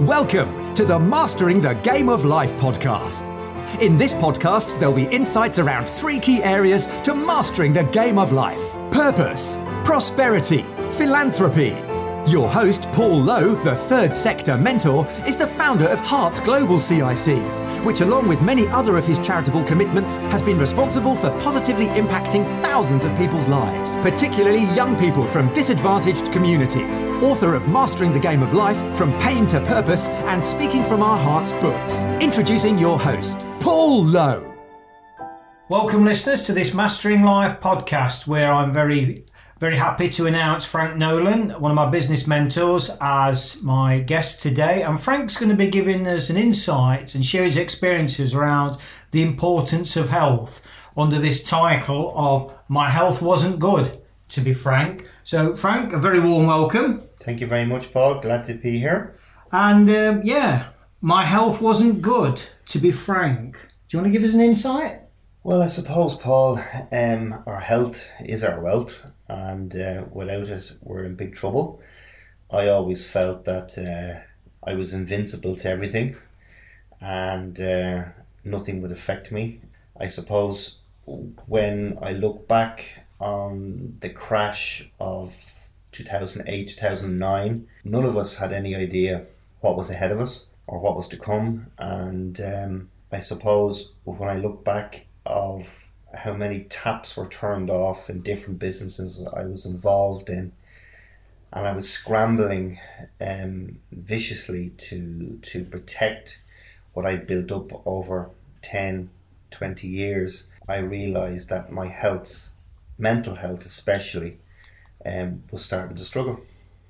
Welcome to the Mastering the Game of Life podcast. In this podcast, there'll be insights around three key areas to mastering the game of life purpose, prosperity, philanthropy. Your host, Paul Lowe, the third sector mentor, is the founder of Hearts Global CIC, which, along with many other of his charitable commitments, has been responsible for positively impacting thousands of people's lives, particularly young people from disadvantaged communities. Author of Mastering the Game of Life From Pain to Purpose and Speaking from Our Hearts books. Introducing your host, Paul Lowe. Welcome, listeners, to this Mastering Life podcast, where I'm very, very happy to announce Frank Nolan, one of my business mentors, as my guest today. And Frank's going to be giving us an insight and share his experiences around the importance of health under this title of My Health Wasn't Good, to be frank. So, Frank, a very warm welcome. Thank you very much, Paul. Glad to be here. And um, yeah, my health wasn't good, to be frank. Do you want to give us an insight? Well, I suppose, Paul, um, our health is our wealth, and uh, without it, we're in big trouble. I always felt that uh, I was invincible to everything, and uh, nothing would affect me. I suppose when I look back on the crash of 2008 2009, none of us had any idea what was ahead of us or what was to come, and um, I suppose when I look back of how many taps were turned off in different businesses I was involved in, and I was scrambling um, viciously to to protect what I built up over 10, 20 years. I realized that my health, mental health especially, um, was starting to struggle.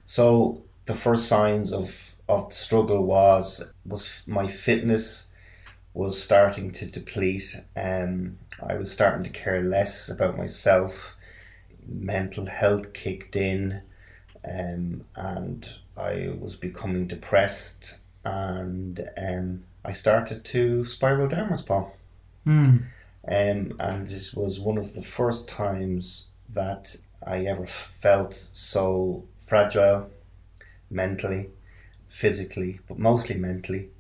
So the first signs of of the struggle was was my fitness was starting to deplete. Um, I was starting to care less about myself. Mental health kicked in, um, and I was becoming depressed, and um, I started to spiral downwards, Paul. Mm. Um, and it was one of the first times that I ever felt so fragile mentally, physically, but mostly mentally.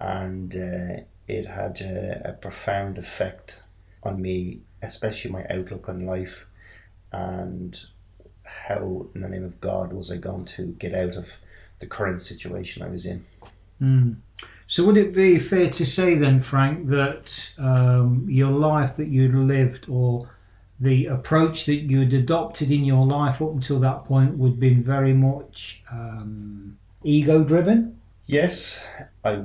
And uh, it had a, a, profound effect on me, especially my outlook on life and how, in the name of God, was I going to get out of the current situation I was in. Mm. So, would it be fair to say then, Frank, that um, your life that you'd lived or the approach that you'd adopted in your life up until that point would have been very much um, ego driven? Yes, I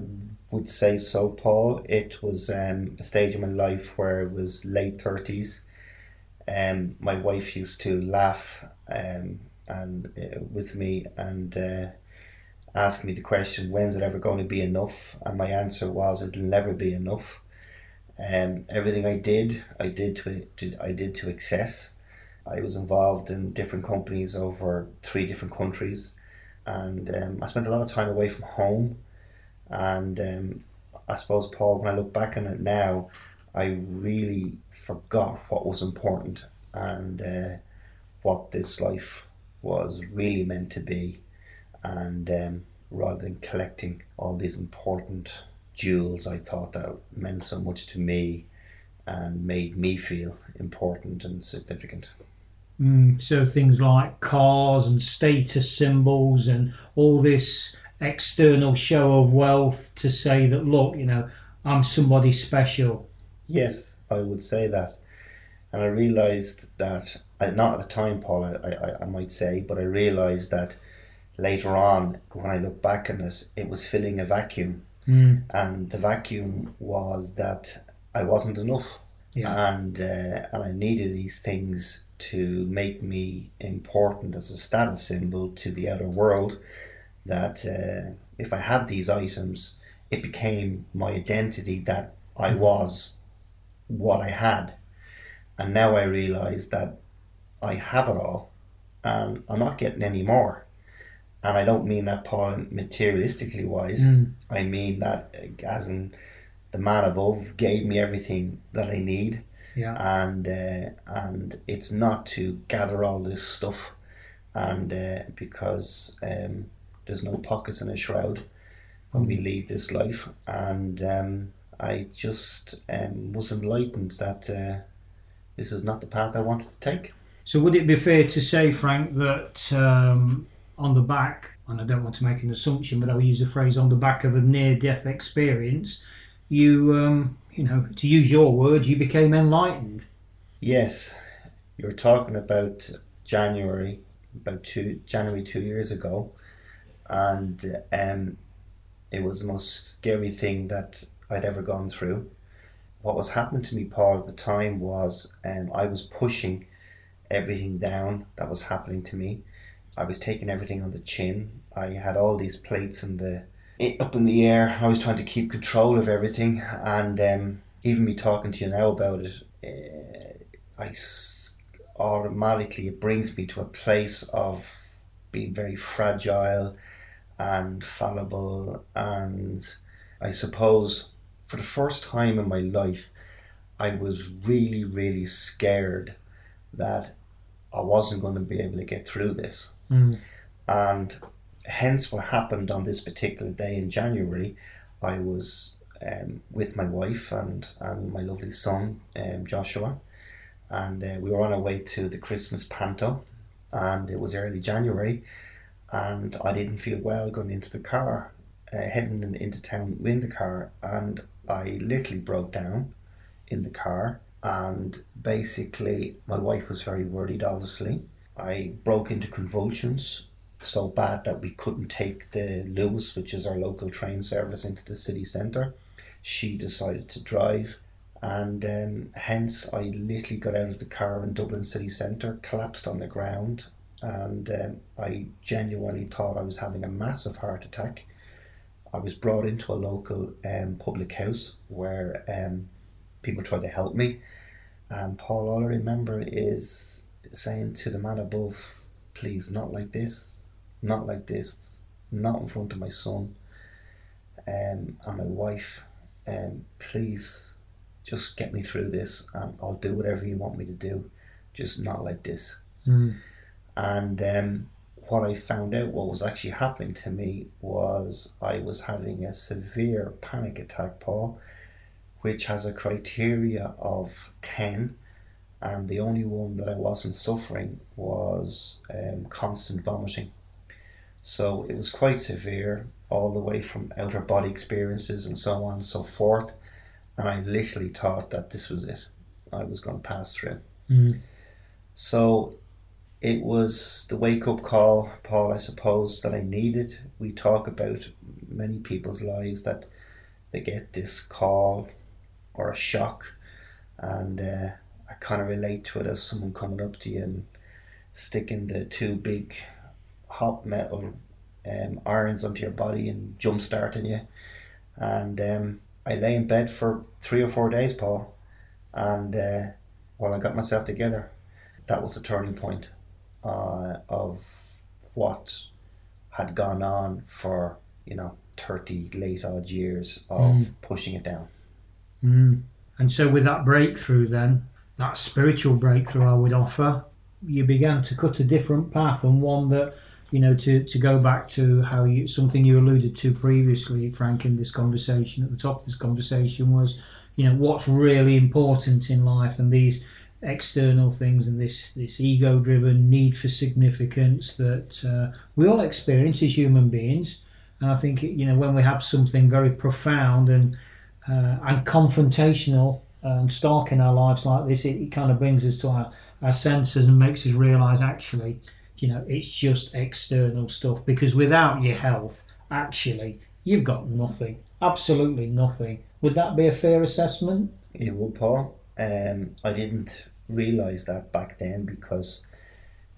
would say so, Paul. It was um, a stage in my life where it was late 30s. Um, my wife used to laugh um, and uh, with me and uh, ask me the question, when's it ever going to be enough? And my answer was, it'll never be enough. Um, everything I did, I did to, to I did to excess. I was involved in different companies over three different countries, and um, I spent a lot of time away from home. And um, I suppose, Paul, when I look back on it now, I really forgot what was important and uh, what this life was really meant to be, and um, rather than collecting all these important jewels I thought that meant so much to me and made me feel important and significant. Mm, so things like cars and status symbols and all this external show of wealth to say that look, you know, I'm somebody special. Yes, I would say that, and I realised that uh, not at the time, Paul. I, I, I might say, but I realised that later on when I look back on it, it was filling a vacuum Mm. And the vacuum was that I wasn't enough. Yeah. And uh, and I needed these things to make me important as a status symbol to the outer world. That uh, if I had these items, it became my identity that I Mm. was what I had. And now I realize that I have it all and I'm not getting any more and I don't mean that Paul materialistically wise. Mm. I mean that as in the man above gave me everything that I need, Yeah. and uh, and it's not to gather all this stuff, and uh, because um, there's no pockets in a shroud, when we leave this life, and um, I just um, was enlightened that uh, this is not the path I wanted to take. So, would it be fair to say, Frank, that um, on the back, and I don't want to make an assumption, but I'll use the phrase on the back of a near-death experience, you, um, you know, to use your words, you became enlightened. Yes, you're talking about January, about two January two years ago, and um, it was the most scary thing that I'd ever gone through. What was happening to me, Paul, at the time was um, I was pushing everything down that was happening to me. I was taking everything on the chin. I had all these plates in the up in the air. I was trying to keep control of everything, and um, even me talking to you now about it, uh, I automatically it brings me to a place of being very fragile and fallible, and I suppose for the first time in my life, I was really, really scared that I wasn't going to be able to get through this. Mm. And hence, what happened on this particular day in January, I was um, with my wife and, and my lovely son, um, Joshua, and uh, we were on our way to the Christmas Panto, and it was early January, and I didn't feel well going into the car, uh, heading into town in the car, and I literally broke down in the car. And basically my wife was very worried obviously i broke into convulsions so bad that we couldn't take the Luas which is our local train service into the city centre she decided to drive and um, hence i literally got out of the car in dublin city centre collapsed on the ground and um, i genuinely thought i was having a massive heart attack I was brought into a local um, public house where um, people tried to help me. And Paul, all I remember is saying to the man above, please, not like this, not like this, not in front of my son um, and my wife. Um, please, just get me through this and I'll do whatever you want me to do, just not like this. Mm. And um, what I found out, what was actually happening to me, was I was having a severe panic attack, Paul, which has a criteria of 10, and the only one that I wasn't suffering was um, constant vomiting. So it was quite severe, all the way from outer body experiences and so on and so forth. And I literally thought that this was it. I was going to pass through. Mm. So it was the wake up call, Paul, I suppose, that I needed. We talk about many people's lives that they get this call or a shock, and uh, I kind of relate to it as someone coming up to you and sticking the two big hot metal um, irons onto your body and jump starting you. And um, I lay in bed for three or four days, Paul, and uh, while I got myself together, that was a turning point uh, of what had gone on for you know 30 late odd years of mm. pushing it down mm. and so with that breakthrough then that spiritual breakthrough i would offer you began to cut a different path and one that you know to, to go back to how you something you alluded to previously frank in this conversation at the top of this conversation was you know what's really important in life and these external things and this this ego driven need for significance that uh, we all experience as human beings. And I think you know when we have something very profound and uh, and confrontational and stark in our lives like this it, it kind of brings us to our, our senses and makes us realize actually you know it's just external stuff. Because without your health actually you've got nothing absolutely nothing. Would that be a fair assessment? It would paul. Um, I didn't realize that back then because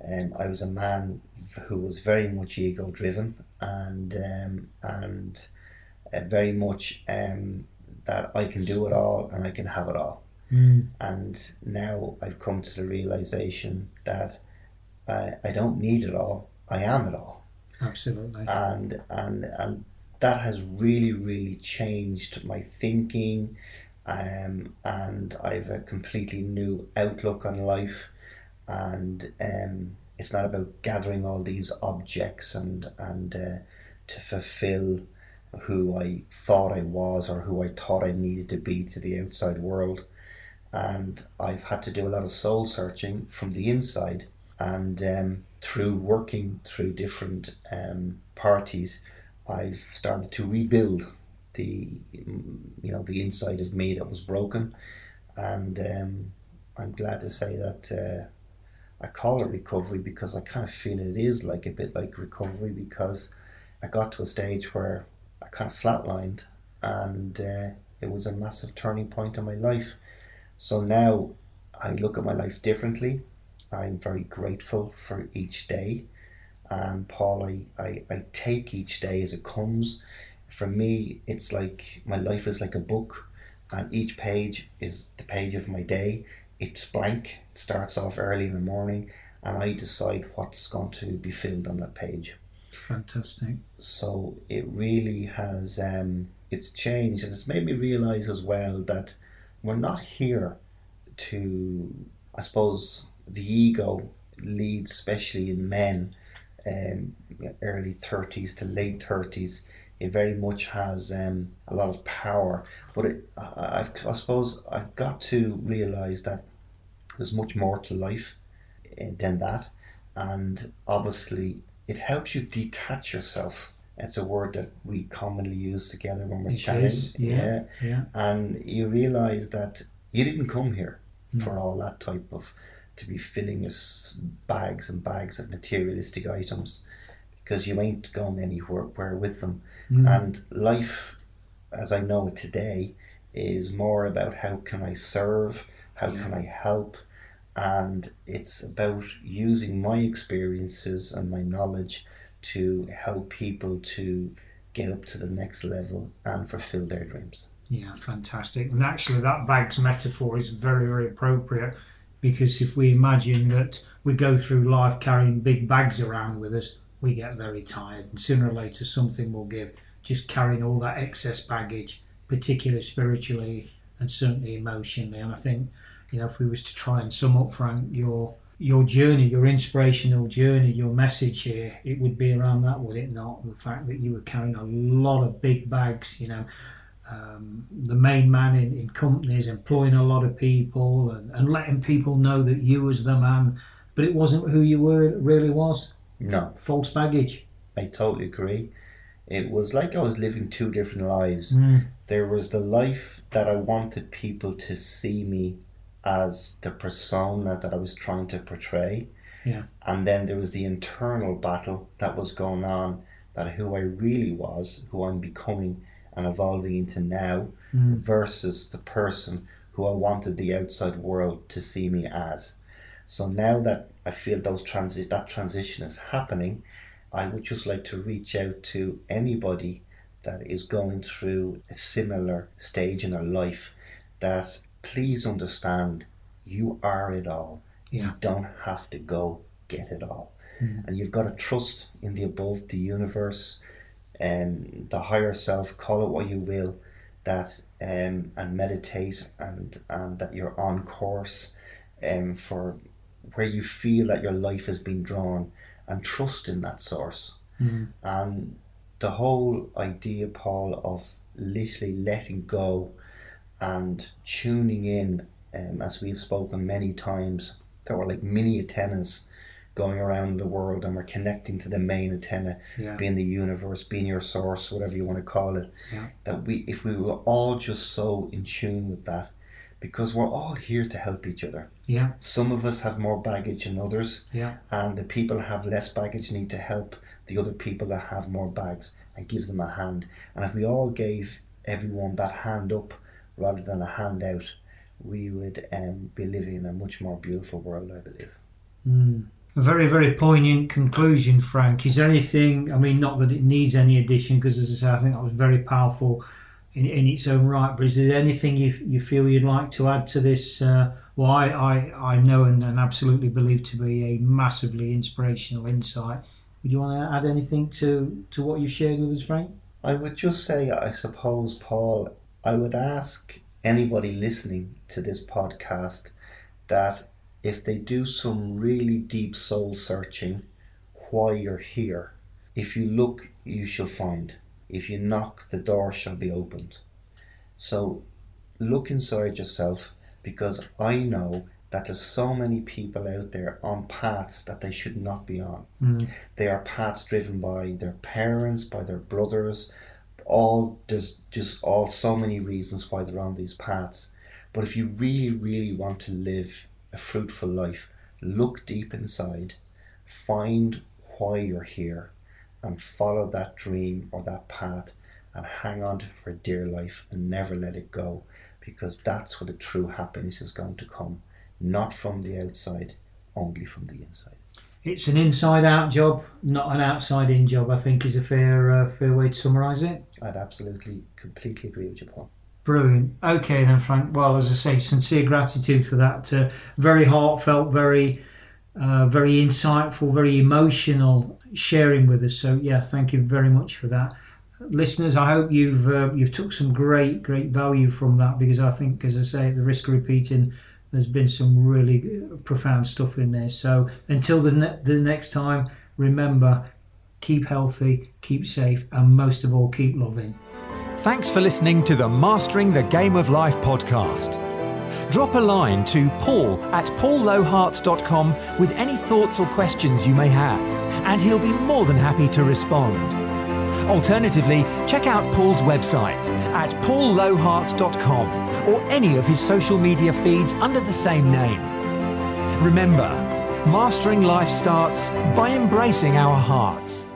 um, I was a man who was very much ego driven and um, and uh, very much um, that I can do it all and I can have it all. Mm. And now I've come to the realization that I, I don't need it all. I am it all. Absolutely. And and and that has really really changed my thinking um, and I've a completely new outlook on life, and um, it's not about gathering all these objects and and uh, to fulfill who I thought I was or who I thought I needed to be to the outside world. And I've had to do a lot of soul searching from the inside. And um, through working through different um, parties, I've started to rebuild the you know the inside of me that was broken, and um, I'm glad to say that uh, I call it recovery because I kind of feel it is like a bit like recovery because I got to a stage where kind of flatlined, and uh, it was a massive turning point in my life. So now I look at my life differently. I'm very grateful for each day. And Paul, I, I, I take each day as it comes. For me, it's like my life is like a book, and each page is the page of my day. It's blank, it starts off early in the morning, and I decide what's going to be filled on that page. Fantastic. So it really has, um, it's changed, and it's made me realize as well that we're not here to, I suppose, the ego leads, especially in men, um, early 30s to late 30s. It very much has um, a lot of power, but it, I, I suppose I've got to realize that there's much more to life eh, than that, and obviously it helps you detach yourself. It's a word that we commonly use together when we're It chatting. is, yeah, yeah. And you realize that you didn't come here No. for all that type of to be filling us bags and bags of materialistic items because you ain't gone anywhere where with them. Mm. And life, as I know it today, is more about how can I serve, how Yeah. can I help, and it's about using my experiences and my knowledge to help people to get up to the next level and fulfill their dreams. Yeah, fantastic. And actually, that bags metaphor is very, very appropriate because if we imagine that we go through life carrying big bags around with us, we get very tired, and sooner or later, something will give. Just carrying all that excess baggage, particularly spiritually and certainly emotionally. And I think, you know, if we was to try and sum up, Frank, your your journey, your inspirational journey, your message here, it would be around that, would it not? The fact that you were carrying a lot of big bags, you know, um, the main man in, in companies, employing a lot of people and, and letting people know that you was the man, but it wasn't who you were, it really was. No, False baggage. I totally agree. It was like I was living two different lives. Mm. There was the life that I wanted people to see me as the persona that I was trying to portray. Yeah. And then there was the internal battle that was going on that who I really was, who I'm becoming and evolving into now, Mm. versus the person who I wanted the outside world to see me as. So now that I feel those transi- that transition is happening, I would just like to reach out to anybody that is going through a similar stage in their life that please understand you are it all. Yeah. You don't have to go get it all. And you've got to trust in the above, the universe, and the higher self, call it what you will, that um, and meditate and and that you're on course um, for where you feel that your life has been drawn and trust in that source. Mm. And the whole idea, Paul, of literally letting go and tuning in, um, as we've spoken many times, there were like mini antennas going around the world, and we're connecting to the main antenna, Yeah. being the universe, being your source, whatever you want to call it. Yeah. That we, if we were all just so in tune with that, because we're all here to help each other. Yeah. Some of us have more baggage than others, Yeah. and the people have less baggage need to help the other people that have more bags and give them a hand. And if we all gave everyone that hand up rather than a handout, we would um, be living in a much more beautiful world, I believe. Mm. A very, very poignant conclusion, Frank. Is there anything, I mean, not that it needs any addition, because as I say, I think that was very powerful in, in its own right, but is there anything you, you feel you'd like to add to this? Uh, well, I, I, I know and, and absolutely believe to be a massively inspirational insight. Would you want to add anything to, to what you've shared with us, Frank? I would just say, I suppose, Paul, I would ask anybody listening to this podcast that if they do some really deep soul searching why you're here, if you look, you shall find. If you knock, the door shall be opened. So look inside yourself because I know that there's so many people out there on paths that they should not be on. Mm. They are paths driven by their parents, by their brothers, all there's just all so many reasons why they're on these paths. But if you really, really want to live a fruitful life, look deep inside, find why you're here, and follow that dream or that path and hang on to for dear life and never let it go because that's where the true happiness is going to come not from the outside, only from the inside. It's an inside out job, not an outside in job, I think is a fair uh, fair way to summarise it. I'd absolutely, completely agree with you, Paul. Brilliant. Okay, then, Frank. Well, as I say, sincere gratitude for that. Uh, very heartfelt, very, uh, very insightful, very emotional sharing with us. So, yeah, thank you very much for that, listeners. I hope you've uh, you've took some great, great value from that because I think, as I say, at the risk of repeating, there's been some really profound stuff in there. So, until the ne- the next time, remember, keep healthy, keep safe, and most of all, keep loving. Thanks for listening to the Mastering the Game of Life podcast. Drop a line to paul at paulloharts.com with any thoughts or questions you may have, and he'll be more than happy to respond. Alternatively, check out Paul's website at paulloharts.com or any of his social media feeds under the same name. Remember, mastering life starts by embracing our hearts.